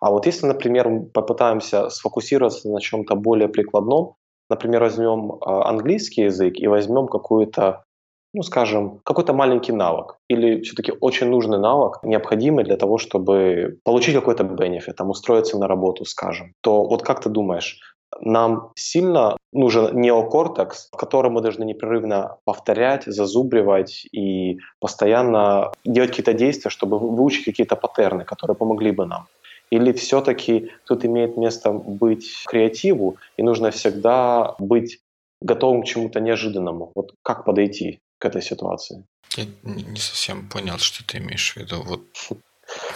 А вот если, например, мы попытаемся сфокусироваться на чем-то более прикладном, например, возьмем а, английский язык и возьмем какую-то ну, скажем, какой-то маленький навык или все-таки очень нужный навык, необходимый для того, чтобы получить какой-то бенефит, там, устроиться на работу, скажем, то вот как ты думаешь, нам сильно нужен неокортекс, в котором мы должны непрерывно повторять, зазубривать и постоянно делать какие-то действия, чтобы выучить какие-то паттерны, которые помогли бы нам. Или все-таки тут имеет место быть креативу, и нужно всегда быть готовым к чему-то неожиданному. Вот как подойти к этой ситуации? Я не совсем понял, что ты имеешь в виду. Вот.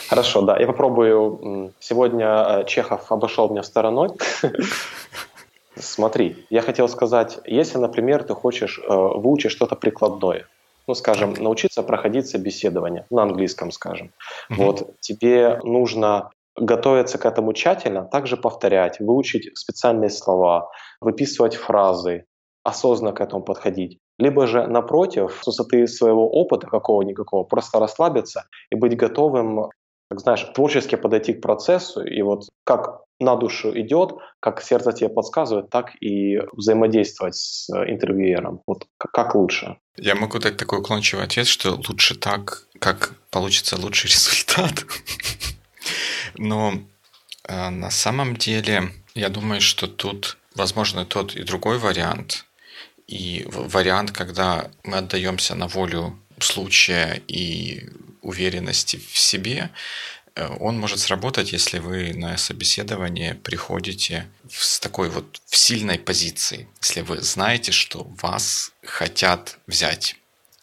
Хорошо, да. Я попробую. Сегодня э, Чехов обошел меня стороной. Смотри, я хотел сказать, если, например, ты хочешь э, выучить что-то прикладное, ну, скажем, научиться проходить собеседование на английском, скажем, угу. вот тебе нужно готовиться к этому тщательно, также повторять, выучить специальные слова, выписывать фразы, осознанно к этому подходить. Либо же, напротив, с высоты своего опыта какого-никакого, просто расслабиться и быть готовым, так знаешь, творчески подойти к процессу, и вот как на душу идет, как сердце тебе подсказывает, так и взаимодействовать с интервьюером. Вот как лучше? Я могу дать такой уклончивый ответ, что лучше так, как получится лучший результат. Но э, на самом деле я думаю, что тут возможно тот и другой вариант. И вариант, когда мы отдаемся на волю случая и уверенности в себе, э, он может сработать, если вы на собеседование приходите с такой вот в сильной позиции, если вы знаете, что вас хотят взять.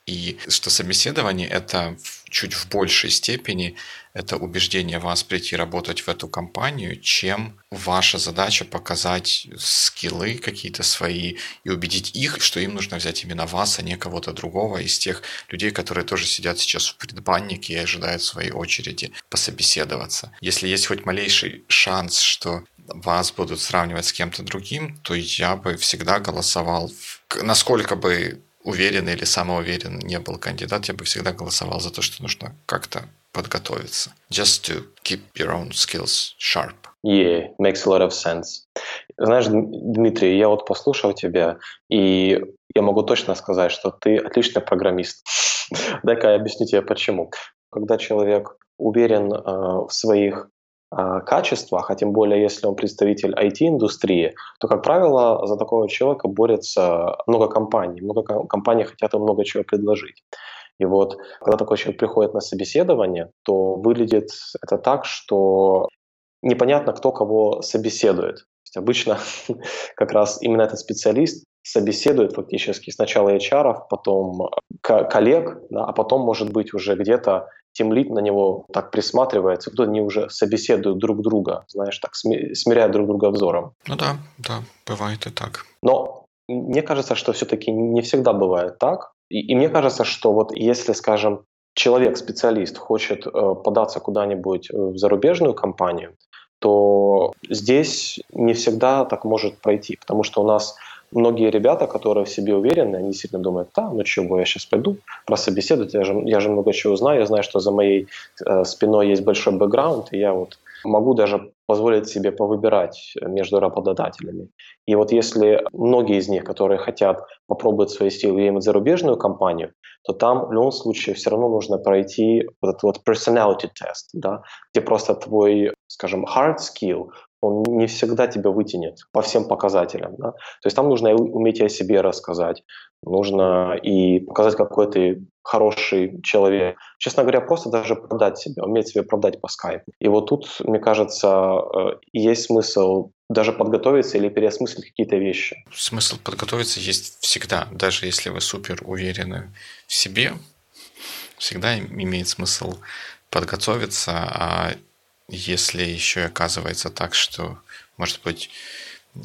И что собеседование это чуть в большей степени это убеждение вас прийти работать в эту компанию, чем ваша задача показать скиллы какие-то свои и убедить их, что им нужно взять именно вас, а не кого-то другого из тех людей, которые тоже сидят сейчас в предбаннике и ожидают своей очереди пособеседоваться. Если есть хоть малейший шанс, что вас будут сравнивать с кем-то другим, то я бы всегда голосовал, насколько бы уверенный или самоуверенный не был кандидат, я бы всегда голосовал за то, что нужно как-то подготовиться. Just to keep your own skills sharp. Yeah, makes a lot of sense. Знаешь, Дмитрий, я вот послушал тебя, и я могу точно сказать, что ты отличный программист. Дай-ка я объясню тебе почему. Когда человек уверен э, в своих э, качествах, а тем более если он представитель IT-индустрии, то, как правило, за такого человека борется много компаний. Много компаний хотят ему много чего предложить. И вот, когда такой человек приходит на собеседование, то выглядит это так, что непонятно, кто кого собеседует. Обычно как раз именно этот специалист собеседует фактически сначала HR, потом коллег, да, а потом, может быть, уже где-то тимлит на него так присматривается, кто они уже собеседуют друг друга, знаешь, так смиряют друг друга взором. Ну да, да, бывает и так. Но мне кажется, что все-таки не всегда бывает так. И, и мне кажется, что вот если, скажем, человек, специалист, хочет э, податься куда-нибудь э, в зарубежную компанию, то здесь не всегда так может пройти, потому что у нас многие ребята, которые в себе уверены, они действительно думают, да, ну чего, я сейчас пойду прособеседовать, я же, я же много чего знаю, я знаю, что за моей э, спиной есть большой бэкграунд, и я вот могу даже позволить себе повыбирать между работодателями. И вот если многие из них, которые хотят попробовать свои силы и зарубежную компанию, то там в любом случае все равно нужно пройти вот этот вот personality test, да, где просто твой, скажем, hard skill, он не всегда тебя вытянет по всем показателям. Да? То есть там нужно уметь о себе рассказать, нужно и показать, какой ты хороший человек. Честно говоря, просто даже продать себя, уметь себя продать по скайпу. И вот тут, мне кажется, э, есть смысл даже подготовиться или переосмыслить какие-то вещи. Смысл подготовиться есть всегда, даже если вы супер уверены в себе, всегда имеет смысл подготовиться, а если еще и оказывается так, что, может быть,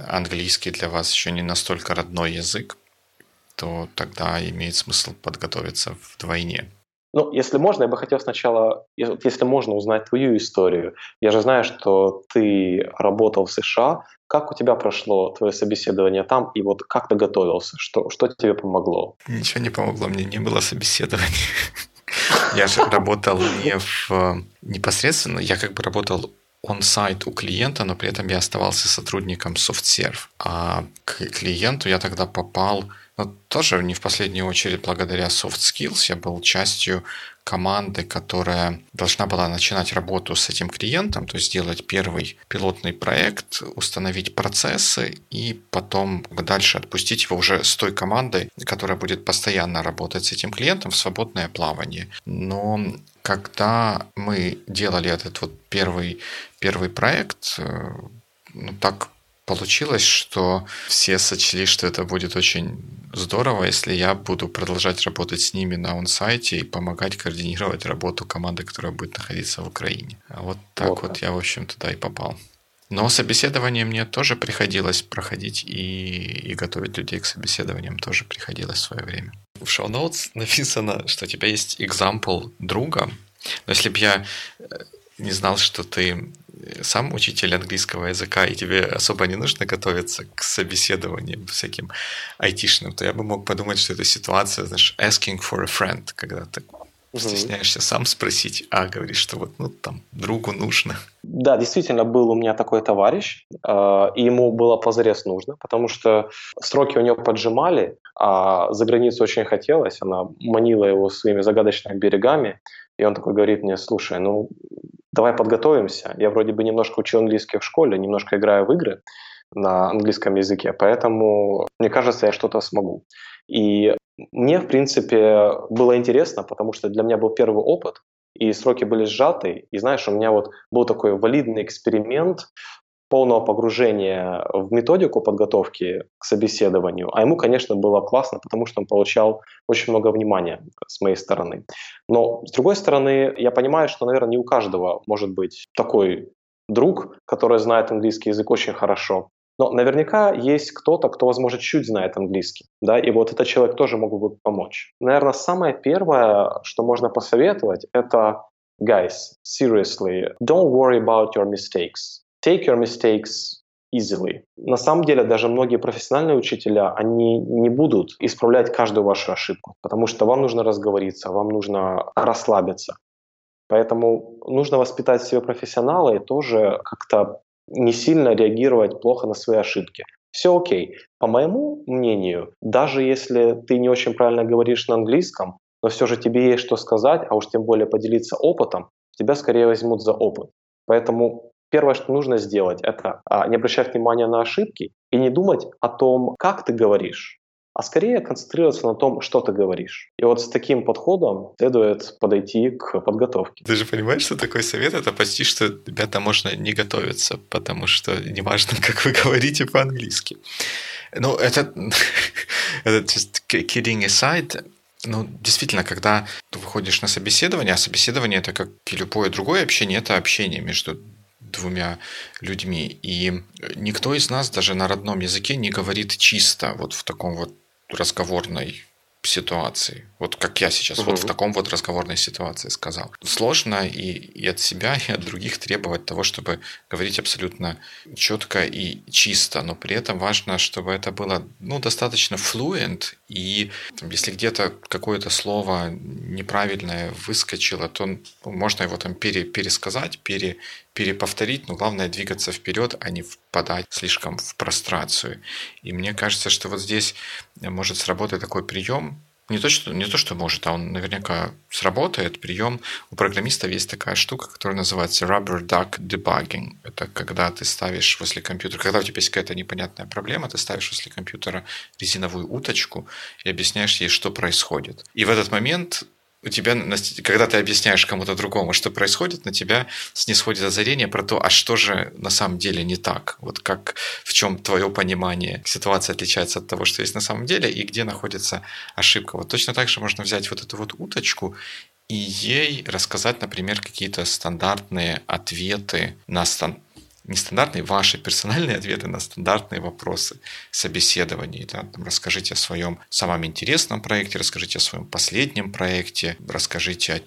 английский для вас еще не настолько родной язык, то тогда имеет смысл подготовиться вдвойне. Ну, если можно, я бы хотел сначала, если можно, узнать твою историю. Я же знаю, что ты работал в США. Как у тебя прошло твое собеседование там, и вот как ты готовился? Что, что тебе помогло? Ничего не помогло, мне не было собеседования. Я же работал не в непосредственно, я как бы работал он-сайт у клиента, но при этом я оставался сотрудником SoftServe. А к клиенту я тогда попал ну, тоже не в последнюю очередь благодаря soft skills я был частью команды, которая должна была начинать работу с этим клиентом, то есть сделать первый пилотный проект, установить процессы и потом дальше отпустить его уже с той командой, которая будет постоянно работать с этим клиентом в свободное плавание. Но когда мы делали этот вот первый, первый проект, э, ну, так получилось, что все сочли, что это будет очень здорово, если я буду продолжать работать с ними на онсайте и помогать координировать работу команды, которая будет находиться в Украине. Вот так вот, вот я, в общем, туда и попал. Но собеседование мне тоже приходилось проходить, и, и готовить людей к собеседованиям тоже приходилось в свое время. В шоу-ноутс написано, что у тебя есть example друга. Но если бы я э, не знал, что ты сам учитель английского языка, и тебе особо не нужно готовиться к собеседованиям всяким айтишным, то я бы мог подумать, что это ситуация, знаешь, asking for a friend, когда ты стесняешься сам спросить, а говоришь, что вот, ну, там, другу нужно. Да, действительно, был у меня такой товарищ, э, и ему было позарез нужно, потому что сроки у него поджимали, а за границу очень хотелось, она манила его своими загадочными берегами, и он такой говорит мне, слушай, ну, давай подготовимся. Я вроде бы немножко учил английский в школе, немножко играю в игры на английском языке, поэтому мне кажется, я что-то смогу. И мне, в принципе, было интересно, потому что для меня был первый опыт, и сроки были сжаты. И знаешь, у меня вот был такой валидный эксперимент полного погружения в методику подготовки к собеседованию. А ему, конечно, было классно, потому что он получал очень много внимания с моей стороны. Но, с другой стороны, я понимаю, что, наверное, не у каждого может быть такой друг, который знает английский язык очень хорошо. Но наверняка есть кто-то, кто, возможно, чуть знает английский, да, и вот этот человек тоже мог бы помочь. Наверное, самое первое, что можно посоветовать, это guys, seriously, don't worry about your mistakes take your mistakes easily. На самом деле даже многие профессиональные учителя, они не будут исправлять каждую вашу ошибку, потому что вам нужно разговориться, вам нужно расслабиться. Поэтому нужно воспитать себе профессионала и тоже как-то не сильно реагировать плохо на свои ошибки. Все окей. По моему мнению, даже если ты не очень правильно говоришь на английском, но все же тебе есть что сказать, а уж тем более поделиться опытом, тебя скорее возьмут за опыт. Поэтому Первое, что нужно сделать, это а, не обращать внимания на ошибки и не думать о том, как ты говоришь, а скорее концентрироваться на том, что ты говоришь. И вот с таким подходом следует подойти к подготовке. Ты же понимаешь, что такой совет? Это почти что, ребята, можно не готовиться, потому что неважно, как вы говорите по-английски. Ну, это, это just kidding aside, ну, действительно, когда ты выходишь на собеседование, а собеседование это как и любое другое общение, это общение между двумя людьми. И никто из нас даже на родном языке не говорит чисто вот в таком вот разговорной ситуации. Вот как я сейчас угу. вот в таком вот разговорной ситуации сказал. Сложно и, и от себя, и от других требовать того, чтобы говорить абсолютно четко и чисто, но при этом важно, чтобы это было ну, достаточно fluent, и там, если где-то какое-то слово неправильное выскочило, то можно его там пере, пересказать, пере, переповторить, но главное двигаться вперед, а не впадать слишком в прострацию. И мне кажется, что вот здесь может сработать такой прием, не то, что, не то, что может, а он наверняка сработает. Прием у программистов есть такая штука, которая называется rubber duck debugging. Это когда ты ставишь возле компьютера, когда у тебя есть какая-то непонятная проблема, ты ставишь возле компьютера резиновую уточку и объясняешь ей, что происходит. И в этот момент у тебя, когда ты объясняешь кому-то другому, что происходит, на тебя снисходит озарение про то, а что же на самом деле не так. Вот как, в чем твое понимание ситуации отличается от того, что есть на самом деле, и где находится ошибка. Вот точно так же можно взять вот эту вот уточку и ей рассказать, например, какие-то стандартные ответы на, стан нестандартные ваши персональные ответы на стандартные вопросы собеседований. Да? Там, расскажите о своем самом интересном проекте, расскажите о своем последнем проекте, расскажите, о,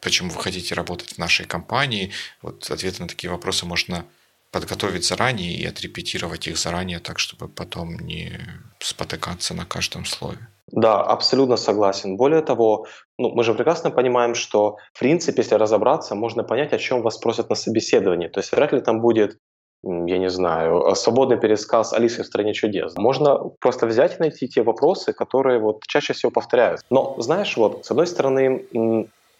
почему вы хотите работать в нашей компании. Вот ответы на такие вопросы можно подготовить заранее и отрепетировать их заранее так, чтобы потом не спотыкаться на каждом слове. Да, абсолютно согласен. Более того, ну, мы же прекрасно понимаем, что, в принципе, если разобраться, можно понять, о чем вас спросят на собеседовании. То есть вряд ли там будет я не знаю, свободный пересказ Алисы в «Стране чудес». Можно просто взять и найти те вопросы, которые вот чаще всего повторяются. Но, знаешь, вот, с одной стороны,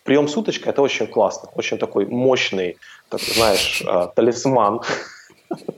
прием с это очень классно, очень такой мощный, так, знаешь, а, талисман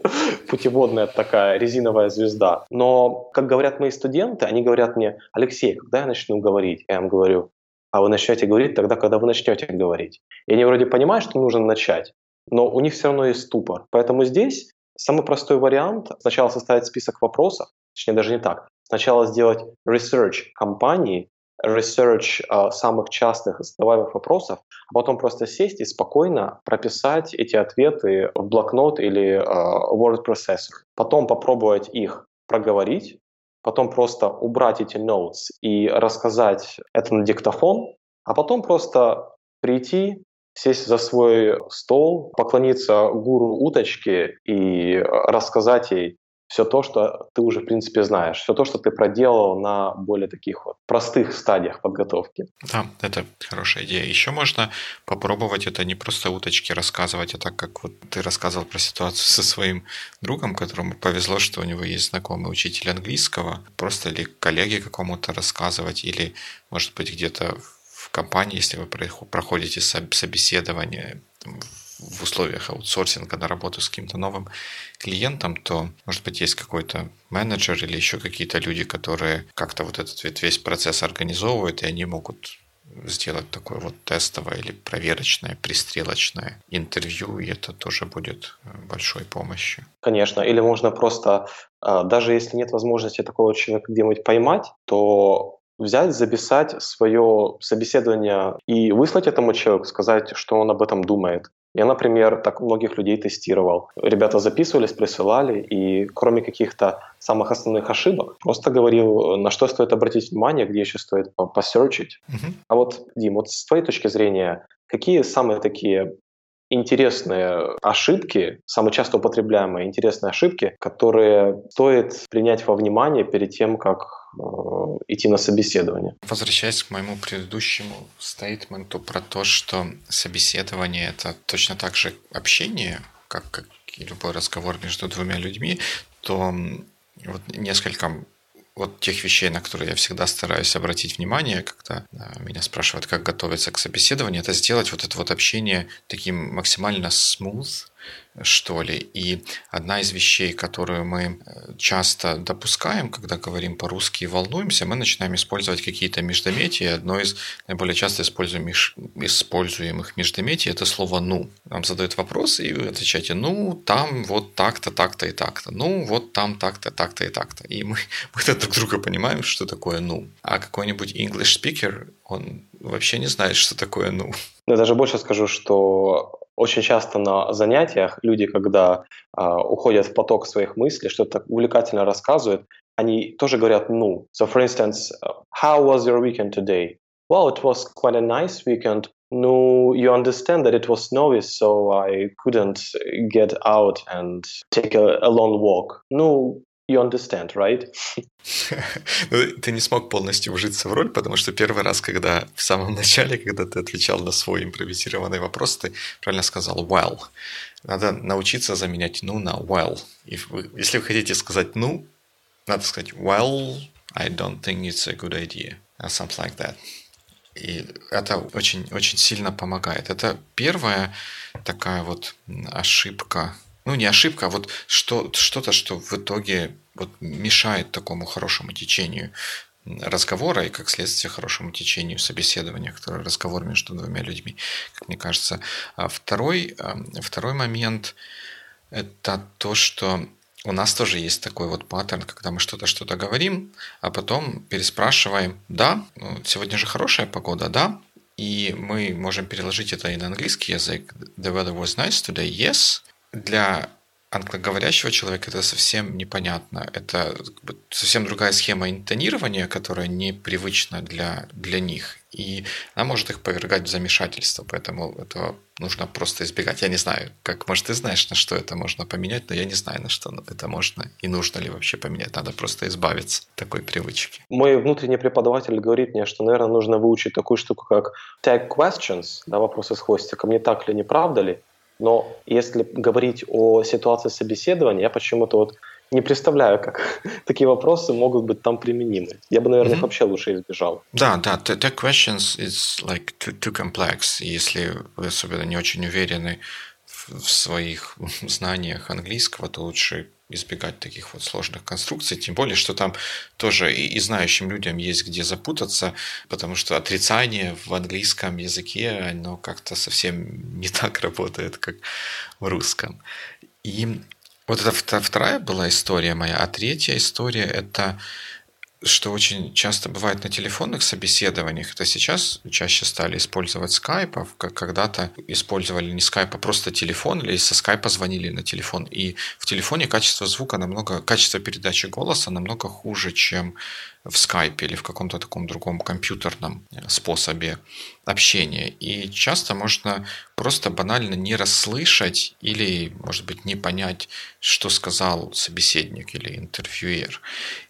путеводная такая резиновая звезда. Но, как говорят мои студенты, они говорят мне, Алексей, когда я начну говорить? Я им говорю, а вы начнете говорить тогда, когда вы начнете говорить. И они вроде понимают, что нужно начать, но у них все равно есть ступор. Поэтому здесь самый простой вариант сначала составить список вопросов, точнее даже не так, сначала сделать research компании, research uh, самых частых задаваемых вопросов, а потом просто сесть и спокойно прописать эти ответы в блокнот или uh, word processor. Потом попробовать их проговорить, потом просто убрать эти notes и рассказать это на диктофон, а потом просто прийти, сесть за свой стол, поклониться гуру уточки и рассказать ей все то, что ты уже, в принципе, знаешь, все то, что ты проделал на более таких вот простых стадиях подготовки. Да, это хорошая идея. Еще можно попробовать это не просто уточки рассказывать, а так как вот ты рассказывал про ситуацию со своим другом, которому повезло, что у него есть знакомый учитель английского, просто или коллеге какому-то рассказывать, или, может быть, где-то в компании, если вы проходите собеседование в условиях аутсорсинга на работу с каким-то новым клиентом, то, может быть, есть какой-то менеджер или еще какие-то люди, которые как-то вот этот весь процесс организовывают, и они могут сделать такое вот тестовое или проверочное, пристрелочное интервью, и это тоже будет э, большой помощью. Конечно, или можно просто, а, даже если нет возможности такого человека где-нибудь поймать, то взять, записать свое собеседование и выслать этому человеку, сказать, что он об этом думает. Я, например, так многих людей тестировал. Ребята записывались, присылали, и кроме каких-то самых основных ошибок, просто говорил, на что стоит обратить внимание, где еще стоит посерчить. Uh-huh. А вот, Дим, вот с твоей точки зрения, какие самые такие интересные ошибки, самые часто употребляемые интересные ошибки, которые стоит принять во внимание перед тем, как э, идти на собеседование. Возвращаясь к моему предыдущему стейтменту про то, что собеседование это точно так же общение, как, как и любой разговор между двумя людьми, то вот несколько вот тех вещей, на которые я всегда стараюсь обратить внимание, когда меня спрашивают, как готовиться к собеседованию, это сделать вот это вот общение таким максимально smooth, что ли. И одна из вещей, которую мы э, часто допускаем, когда говорим по-русски и волнуемся, мы начинаем использовать какие-то междометия. Одно из наиболее часто используемых, используемых междометий – это слово «ну». Нам задают вопрос, и вы отвечаете «ну, там вот так-то, так-то и так-то». «Ну, вот там так-то, так-то и так-то». И мы, мы друг друга понимаем, что такое «ну». А какой-нибудь English speaker, он вообще не знает, что такое «ну». Я даже больше скажу, что очень часто на занятиях люди, когда э, уходят в поток своих мыслей, что-то увлекательно рассказывают, они тоже говорят «ну». So, for instance, how was your weekend today? Well, it was quite a nice weekend. No, you understand that it was snowy, so I couldn't get out and take a, a long walk. Ну, You understand, right? ну, ты не смог полностью вжиться в роль, потому что первый раз, когда в самом начале, когда ты отвечал на свой импровизированный вопрос, ты правильно сказал well. Надо научиться заменять ну на well. Если вы хотите сказать ну, надо сказать well, I don't think it's a good idea. Or something like that. И это очень, очень сильно помогает. Это первая такая вот ошибка ну не ошибка, а вот что, что-то, что в итоге вот мешает такому хорошему течению разговора и, как следствие, хорошему течению собеседования, который разговор между двумя людьми, как мне кажется. А второй, а, второй момент – это то, что у нас тоже есть такой вот паттерн, когда мы что-то что-то говорим, а потом переспрашиваем «да, ну, сегодня же хорошая погода, да?» И мы можем переложить это и на английский язык. The weather was nice today, yes для англоговорящего человека это совсем непонятно. Это совсем другая схема интонирования, которая непривычна для, для них. И она может их повергать в замешательство, поэтому этого нужно просто избегать. Я не знаю, как, может, ты знаешь, на что это можно поменять, но я не знаю, на что это можно и нужно ли вообще поменять. Надо просто избавиться от такой привычки. Мой внутренний преподаватель говорит мне, что, наверное, нужно выучить такую штуку, как tag questions, да, вопросы с хвостиком, не так ли, не правда ли, но если говорить о ситуации собеседования, я почему-то вот не представляю, как такие вопросы могут быть там применимы. Я бы, наверное, mm-hmm. их вообще лучше избежал. Да, да, tech questions is like too, too complex. Если вы особенно не очень уверены в своих знаниях английского, то лучше избегать таких вот сложных конструкций, тем более, что там тоже и, и знающим людям есть где запутаться, потому что отрицание в английском языке, оно как-то совсем не так работает, как в русском. И вот это вторая была история моя, а третья история – это что очень часто бывает на телефонных собеседованиях, это сейчас чаще стали использовать скайп, как когда-то использовали не скайп, а просто телефон, или со скайпа звонили на телефон. И в телефоне качество звука намного, качество передачи голоса намного хуже, чем в скайпе или в каком-то таком другом компьютерном способе общения. И часто можно просто банально не расслышать или, может быть, не понять, что сказал собеседник или интервьюер.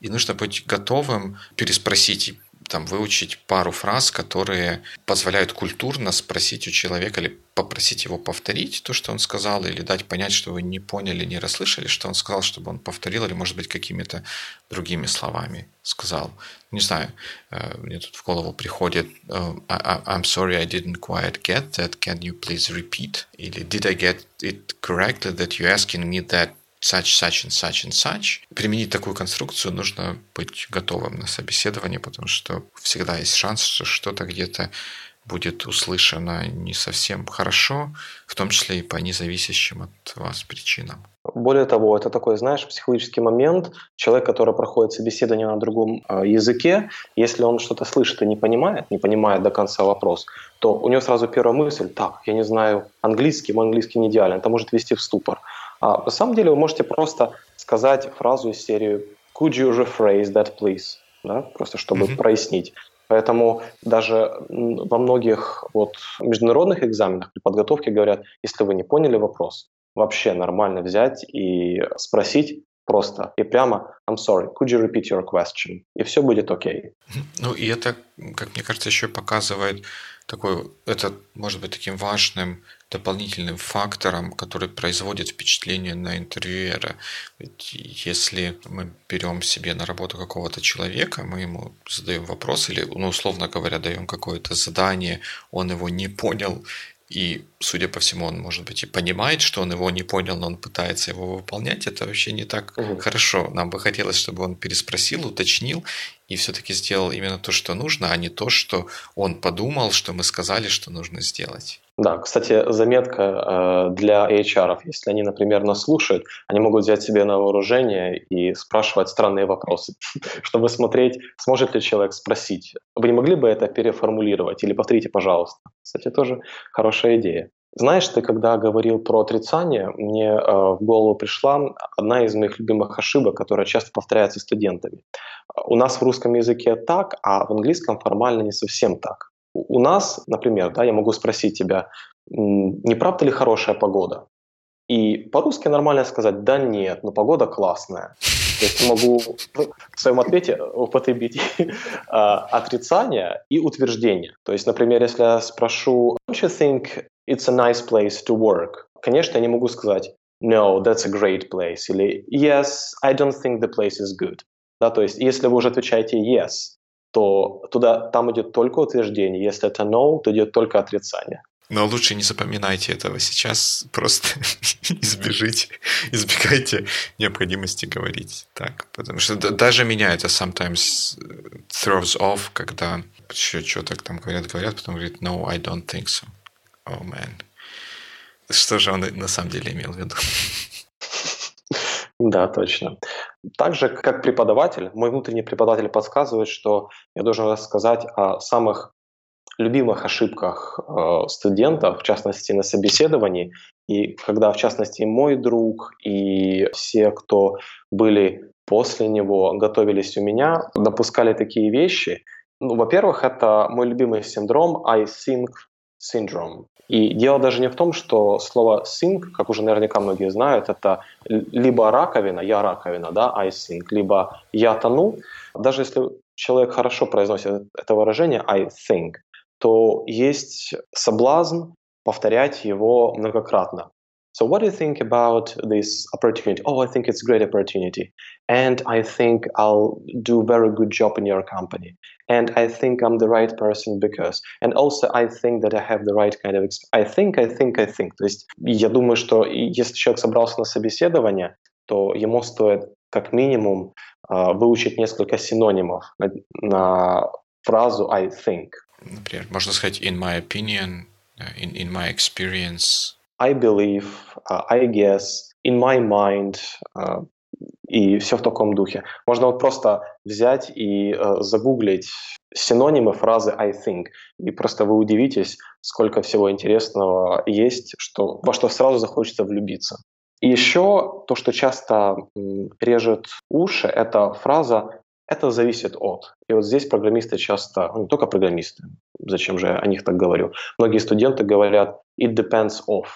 И нужно быть готовым переспросить там, выучить пару фраз, которые позволяют культурно спросить у человека или попросить его повторить то, что он сказал, или дать понять, что вы не поняли, не расслышали, что он сказал, чтобы он повторил, или, может быть, какими-то другими словами сказал. Не знаю, э, мне тут в голову приходит э, I'm sorry I didn't quite get that, can you please repeat? Или did I get it correctly that you're asking me that such, such and such and such. Применить такую конструкцию нужно быть готовым на собеседование, потому что всегда есть шанс, что что-то где-то будет услышано не совсем хорошо, в том числе и по независящим от вас причинам. Более того, это такой, знаешь, психологический момент. Человек, который проходит собеседование на другом э, языке, если он что-то слышит и не понимает, не понимает до конца вопрос, то у него сразу первая мысль, так, я не знаю английский, мой английский не идеален, это может ввести в ступор. А на самом деле вы можете просто сказать фразу из серии «Could you rephrase that, please?» да? Просто чтобы mm-hmm. прояснить. Поэтому даже во многих вот международных экзаменах при подготовке говорят, если вы не поняли вопрос, вообще нормально взять и спросить просто и прямо I'm sorry, could you repeat your question? И все будет окей. Okay. Ну и это, как мне кажется, еще показывает такой, это может быть таким важным дополнительным фактором, который производит впечатление на интервьюера. Ведь если мы берем себе на работу какого-то человека, мы ему задаем вопрос или, ну, условно говоря, даем какое-то задание, он его не понял, и, судя по всему, он, может быть, и понимает, что он его не понял, но он пытается его выполнять, это вообще не так угу. хорошо. Нам бы хотелось, чтобы он переспросил, уточнил и все-таки сделал именно то, что нужно, а не то, что он подумал, что мы сказали, что нужно сделать. Да, кстати, заметка э, для HR, если они, например, нас слушают, они могут взять себе на вооружение и спрашивать странные вопросы, чтобы смотреть, сможет ли человек спросить. Вы не могли бы это переформулировать или повторите, пожалуйста. Кстати, тоже хорошая идея. Знаешь, ты когда говорил про отрицание, мне э, в голову пришла одна из моих любимых ошибок, которая часто повторяется студентами. У нас в русском языке так, а в английском формально не совсем так. У нас, например, да, я могу спросить тебя, не правда ли хорошая погода? И по-русски нормально сказать, да нет, но погода классная. То есть могу в своем ответе употребить а, отрицание и утверждение. То есть, например, если я спрошу, don't you think it's a nice place to work? Конечно, я не могу сказать, no, that's a great place, или yes, I don't think the place is good. Да, то есть, если вы уже отвечаете yes, то туда, там идет только утверждение. Если это no, то идет только отрицание. Но лучше не запоминайте этого сейчас, просто избежите, избегайте необходимости говорить так. Потому что даже меня это sometimes throws off, когда еще что-то там говорят, говорят, потом говорит, no, I don't think so. Oh, man. Что же он на самом деле имел в виду? Да, точно. Также, как преподаватель, мой внутренний преподаватель подсказывает, что я должен рассказать о самых любимых ошибках э, студентов, в частности на собеседовании, и когда, в частности, мой друг и все, кто были после него, готовились у меня, допускали такие вещи. Ну, во-первых, это мой любимый синдром I think syndrome. И дело даже не в том, что слово sink, как уже наверняка многие знают, это либо раковина, я раковина, да, I sink, либо я тону. Даже если человек хорошо произносит это выражение I think, то есть соблазн повторять его многократно. So what do you think about this opportunity? Oh, I think it's a great opportunity. And I think I'll do a very good job in your company. And I think I'm the right person because. And also I think that I have the right kind of I think, I think, I think. То есть я думаю, что если человек собрался на собеседование, то ему стоит как минимум uh, выучить несколько синонимов на, на фразу I think. Например, можно сказать in my opinion, in, in my experience. I believe, uh, I guess, in my mind, uh, и все в таком духе. Можно вот просто взять и э, загуглить синонимы фразы I think, и просто вы удивитесь, сколько всего интересного есть, что, во что сразу захочется влюбиться. И еще то, что часто режет уши, это фраза это зависит от. И вот здесь программисты часто, ну, не только программисты, зачем же я о них так говорю, многие студенты говорят it depends of.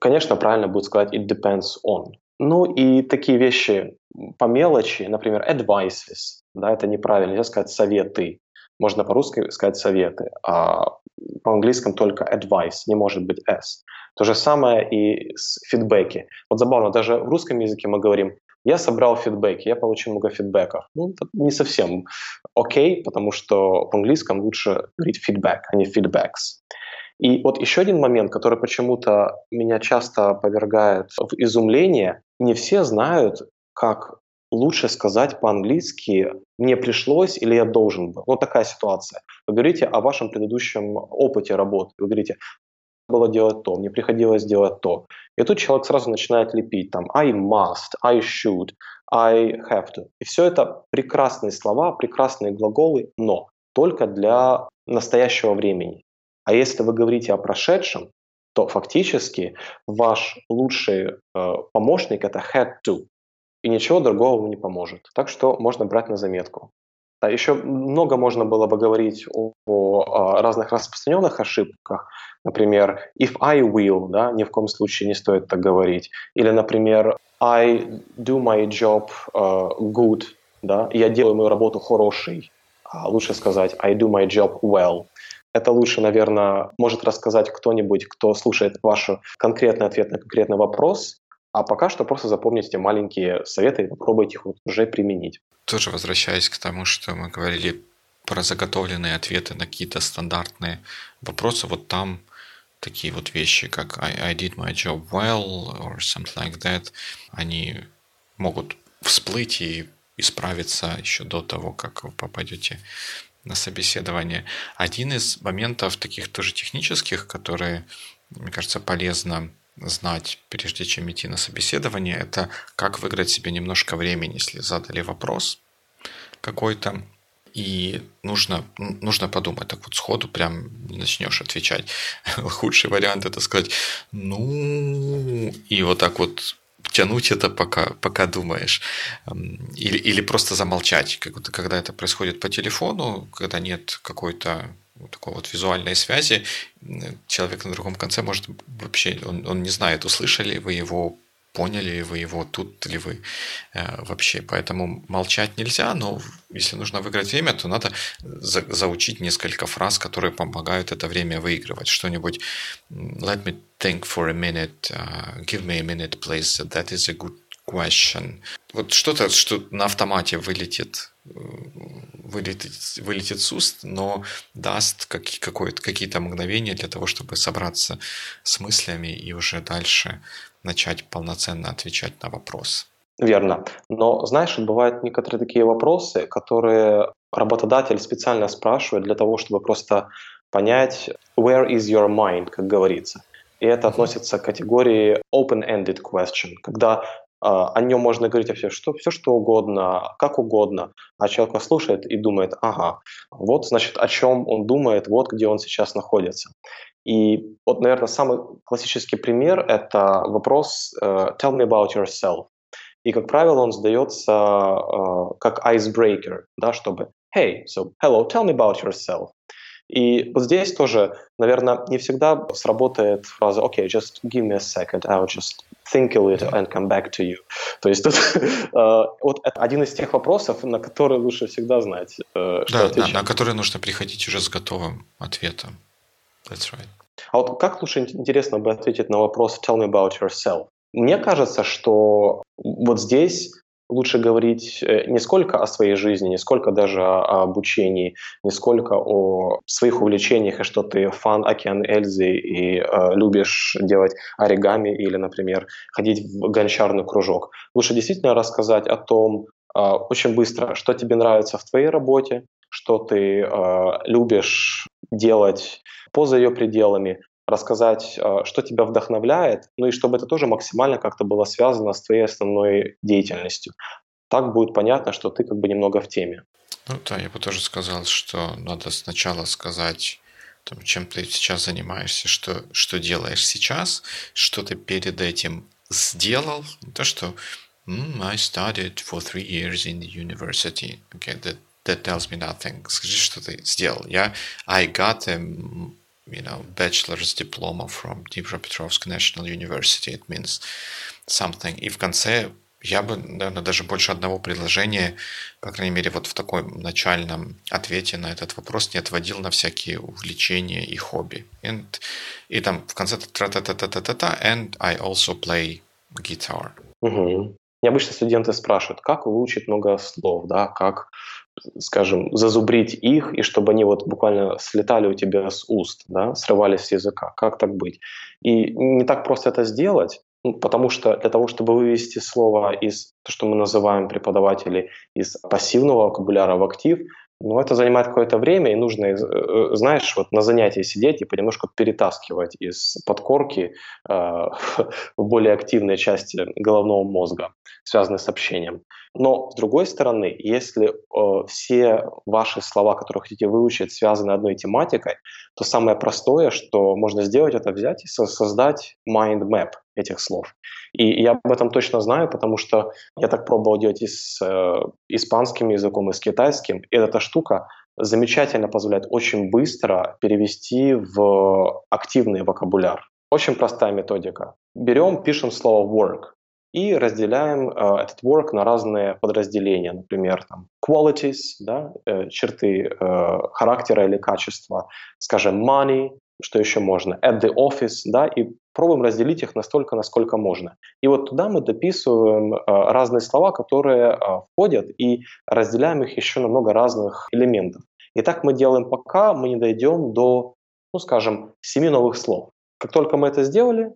Конечно, правильно будет сказать it depends on. Ну и такие вещи по мелочи, например, advices, да, это неправильно, нельзя сказать советы. Можно по-русски сказать советы, а по-английскому только advice, не может быть s. То же самое и с фидбэки. Вот забавно, даже в русском языке мы говорим я собрал фидбэк, я получил много фидбэков. Ну, это не совсем окей, okay, потому что в английском лучше говорить feedback, а не feedbacks. И вот еще один момент, который почему-то меня часто повергает в изумление. Не все знают, как лучше сказать по-английски «мне пришлось» или «я должен был». Вот такая ситуация. Вы говорите о вашем предыдущем опыте работы. Вы говорите было делать то, мне приходилось делать то. И тут человек сразу начинает лепить там I must, I should, I have to. И все это прекрасные слова, прекрасные глаголы, но только для настоящего времени. А если вы говорите о прошедшем, то фактически ваш лучший э, помощник это had to, и ничего другого вам не поможет. Так что можно брать на заметку. Да, еще много можно было бы говорить о, о разных распространенных ошибках. Например, if I will, да, ни в коем случае не стоит так говорить. Или, например, I do my job uh, good, да, я делаю мою работу хорошей. А лучше сказать I do my job well. Это лучше, наверное, может рассказать кто-нибудь, кто слушает ваш конкретный ответ на конкретный вопрос, а пока что просто запомните маленькие советы и попробуйте их уже применить. Тоже возвращаясь к тому, что мы говорили про заготовленные ответы на какие-то стандартные вопросы, вот там такие вот вещи, как I, I did my job well or something like that, они могут всплыть и исправиться еще до того, как вы попадете на собеседование. Один из моментов таких тоже технических, которые, мне кажется, полезно знать, прежде чем идти на собеседование, это как выиграть себе немножко времени, если задали вопрос какой-то, и нужно, нужно подумать, так вот сходу прям не начнешь отвечать. Худший вариант это сказать, ну, и вот так вот тянуть это, пока, пока думаешь. Или, или просто замолчать, когда это происходит по телефону, когда нет какой-то такой вот визуальной связи, человек на другом конце может вообще, он, он не знает, услышали вы его, поняли ли вы его, тут ли вы э, вообще. Поэтому молчать нельзя, но если нужно выиграть время, то надо за, заучить несколько фраз, которые помогают это время выигрывать. Что-нибудь let me think for a minute, uh, give me a minute, please, that is a good question. Вот что-то, что на автомате вылетит вылетит, вылетит с уст, но даст как, какие-то мгновения для того, чтобы собраться с мыслями и уже дальше начать полноценно отвечать на вопрос. Верно. Но знаешь, бывают некоторые такие вопросы, которые работодатель специально спрашивает для того, чтобы просто понять, where is your mind, как говорится. И это относится к категории open-ended question, когда о нем можно говорить вообще что, все, что угодно, как угодно, а человек слушает и думает, ага, вот, значит, о чем он думает, вот где он сейчас находится. И вот, наверное, самый классический пример – это вопрос uh, «tell me about yourself». И, как правило, он задается uh, как icebreaker, да, чтобы «hey, so hello, tell me about yourself». И вот здесь тоже, наверное, не всегда сработает фраза «okay, just give me a second, I'll just think a little and come back to you». То есть тут, uh, вот это один из тех вопросов, на которые лучше всегда знать, что да, отвечать. Да, на которые нужно приходить уже с готовым ответом. That's right. А вот как лучше интересно бы ответить на вопрос «tell me about yourself»? Мне кажется, что вот здесь лучше говорить э, не сколько о своей жизни, не сколько даже о обучении, не сколько о своих увлечениях, и что ты фан Океан Эльзы и э, любишь делать оригами или, например, ходить в гончарный кружок. Лучше действительно рассказать о том э, очень быстро, что тебе нравится в твоей работе, что ты э, любишь делать поза ее пределами, рассказать, э, что тебя вдохновляет, ну и чтобы это тоже максимально как-то было связано с твоей основной деятельностью. Так будет понятно, что ты как бы немного в теме. Ну да, я бы тоже сказал, что надо сначала сказать, там, чем ты сейчас занимаешься, что, что делаешь сейчас, что ты перед этим сделал. То, что mm, I studied for three years in the university. Okay, that, that tells me nothing. Скажи, что ты сделал. Я, I got a you know, bachelor's diploma from Dnipropetrovsk National University. It means something. И в конце я бы, наверное, даже больше одного предложения, по крайней мере, вот в таком начальном ответе на этот вопрос не отводил на всякие увлечения и хобби. And, и там в конце тра-та-та-та-та-та, and I also play guitar. Угу. Необычно студенты спрашивают, как выучить много слов, да, как скажем, зазубрить их, и чтобы они вот буквально слетали у тебя с уст, да, срывались с языка. Как так быть? И не так просто это сделать, ну, потому что для того, чтобы вывести слово из, то, что мы называем преподаватели, из пассивного вокабуляра в актив, ну, это занимает какое-то время, и нужно, э, э, знаешь, вот на занятии сидеть и понемножку перетаскивать из подкорки э, в более активные части головного мозга, связанные с общением. Но, с другой стороны, если э, все ваши слова, которые хотите выучить, связаны одной тематикой, то самое простое, что можно сделать, это взять и создать mind map этих слов. И я об этом точно знаю, потому что я так пробовал делать и с э, испанским языком, и с китайским. И эта штука замечательно позволяет очень быстро перевести в активный вокабуляр. Очень простая методика. Берем, пишем слово work и разделяем э, этот work на разные подразделения, например, там, qualities, да, э, черты э, характера или качества, скажем, money, что еще можно, at the office, да, и пробуем разделить их настолько, насколько можно. И вот туда мы дописываем э, разные слова, которые э, входят, и разделяем их еще на много разных элементов. И так мы делаем, пока мы не дойдем до, ну, скажем, семи новых слов. Как только мы это сделали,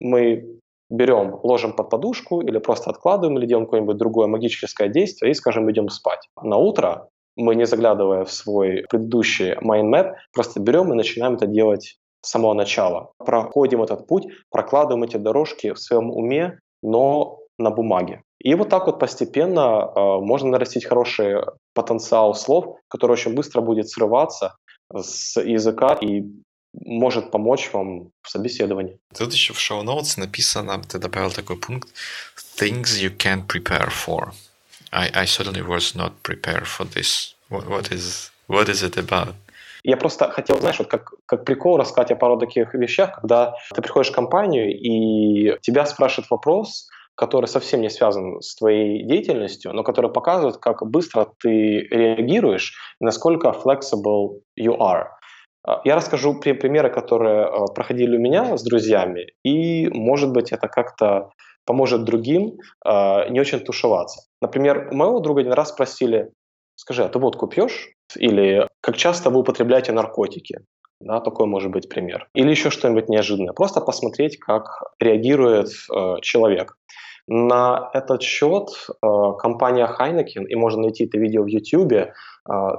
мы берем, ложим под подушку или просто откладываем, или делаем какое-нибудь другое магическое действие и, скажем, идем спать. На утро мы, не заглядывая в свой предыдущий map, просто берем и начинаем это делать с самого начала. Проходим этот путь, прокладываем эти дорожки в своем уме, но на бумаге. И вот так вот постепенно э, можно нарастить хороший потенциал слов, который очень быстро будет срываться с языка и может помочь вам в собеседовании. Тут еще в шоу-ноутс написано, ты добавил такой пункт «Things you can't prepare for». I, I certainly was not prepared for this. What, what, is, what is it about? Я просто хотел, знаешь, вот как, как прикол рассказать о пару таких вещах, когда ты приходишь в компанию, и тебя спрашивают вопрос, который совсем не связан с твоей деятельностью, но который показывает, как быстро ты реагируешь, насколько flexible you are. А, я расскажу примеры, которые а, проходили у меня с друзьями, и, может быть, это как-то поможет другим а, не очень тушеваться. Например, у моего друга один раз спросили, скажи, а ты водку пьешь? Или как часто вы употребляете наркотики? Да, такой может быть пример. Или еще что-нибудь неожиданное. Просто посмотреть, как реагирует э, человек. На этот счет э, компания Heineken, и можно найти это видео в YouTube, э,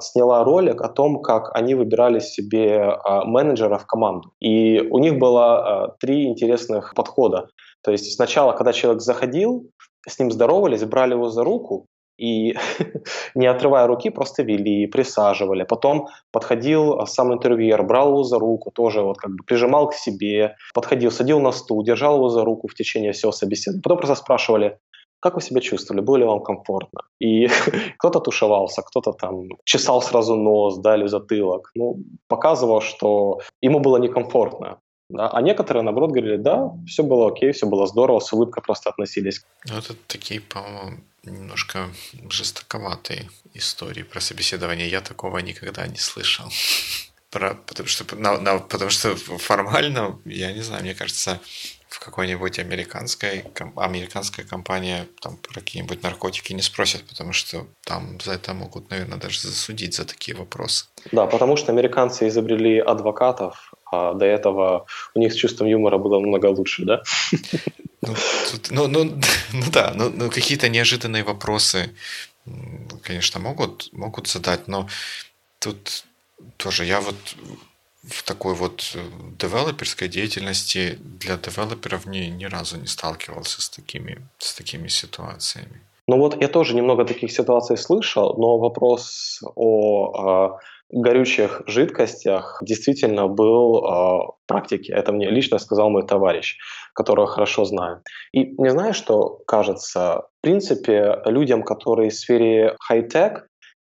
сняла ролик о том, как они выбирали себе э, менеджера в команду. И у них было три интересных подхода. То есть сначала, когда человек заходил, с ним здоровались, брали его за руку и, не отрывая руки, просто вели, присаживали. Потом подходил сам интервьюер, брал его за руку, тоже вот как бы прижимал к себе, подходил, садил на стул, держал его за руку в течение всего собеседования. Потом просто спрашивали, как вы себя чувствовали, было ли вам комфортно? И кто-то тушевался, кто-то там чесал сразу нос, дали затылок. Ну, показывал, что ему было некомфортно. Да? А некоторые, наоборот, говорили, да, все было окей, все было здорово, с улыбкой просто относились. Ну, это такие, по-моему, немножко жестоковатые истории про собеседование. Я такого никогда не слышал. Про, потому, что, на, на, потому что формально, я не знаю, мне кажется, в какой-нибудь американской, американская компания там про какие-нибудь наркотики не спросят, потому что там за это могут, наверное, даже засудить за такие вопросы. Да, потому что американцы изобрели адвокатов, а до этого у них с чувством юмора было намного лучше, да? Ну, тут, ну, ну, ну да, ну, ну какие-то неожиданные вопросы, конечно, могут, могут задать, но тут тоже я вот в такой вот э, девелоперской деятельности для девелоперов ни, ни разу не сталкивался с такими, с такими ситуациями. Ну вот я тоже немного таких ситуаций слышал, но вопрос о э, горючих жидкостях действительно был э, в практике. Это мне лично сказал мой товарищ, которого хорошо знаю. И не знаю, что кажется, в принципе, людям, которые в сфере хай-тек,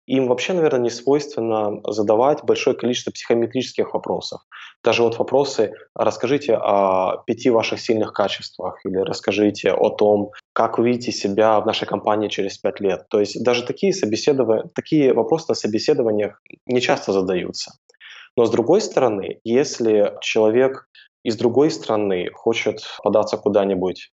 им вообще, наверное, не свойственно задавать большое количество психометрических вопросов. Даже вот вопросы «расскажите о пяти ваших сильных качествах» или «расскажите о том, как вы видите себя в нашей компании через пять лет». То есть даже такие, собеседования, такие вопросы на собеседованиях не часто задаются. Но с другой стороны, если человек из другой страны хочет податься куда-нибудь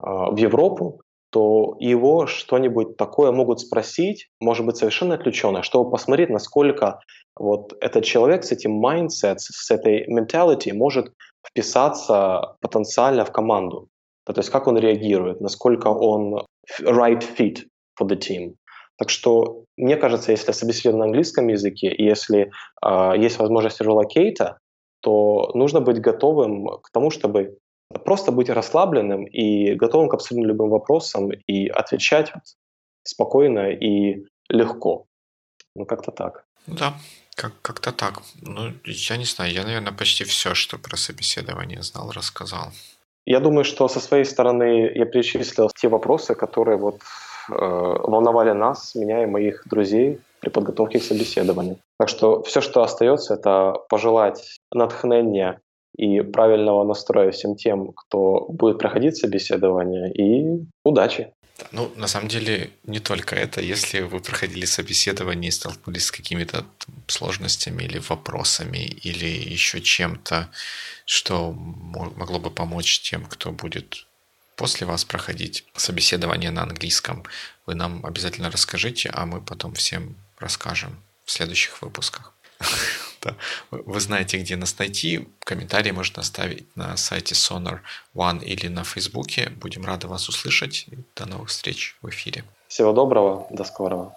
а, в Европу, то его что-нибудь такое могут спросить, может быть, совершенно отвлеченное, чтобы посмотреть, насколько вот этот человек с этим mindset, с этой mentality может вписаться потенциально в команду. То есть как он реагирует, насколько он right fit for the team. Так что мне кажется, если собеседовать на английском языке, и если э, есть возможность релокейта, то нужно быть готовым к тому, чтобы Просто быть расслабленным и готовым к абсолютно любым вопросам и отвечать спокойно и легко. Ну, как-то так. Да, как- как-то так. Ну, я не знаю, я, наверное, почти все, что про собеседование знал, рассказал. Я думаю, что со своей стороны я перечислил те вопросы, которые вот э, волновали нас, меня и моих друзей при подготовке к собеседованию. Так что все, что остается, это пожелать натхнения и правильного настроя всем тем, кто будет проходить собеседование, и удачи. Ну, на самом деле, не только это. Если вы проходили собеседование и столкнулись с какими-то сложностями или вопросами, или еще чем-то, что могло бы помочь тем, кто будет после вас проходить собеседование на английском, вы нам обязательно расскажите, а мы потом всем расскажем в следующих выпусках. Да. Вы знаете, где нас найти. Комментарии можно оставить на сайте Sonar One или на Фейсбуке. Будем рады вас услышать. До новых встреч в эфире. Всего доброго. До скорого.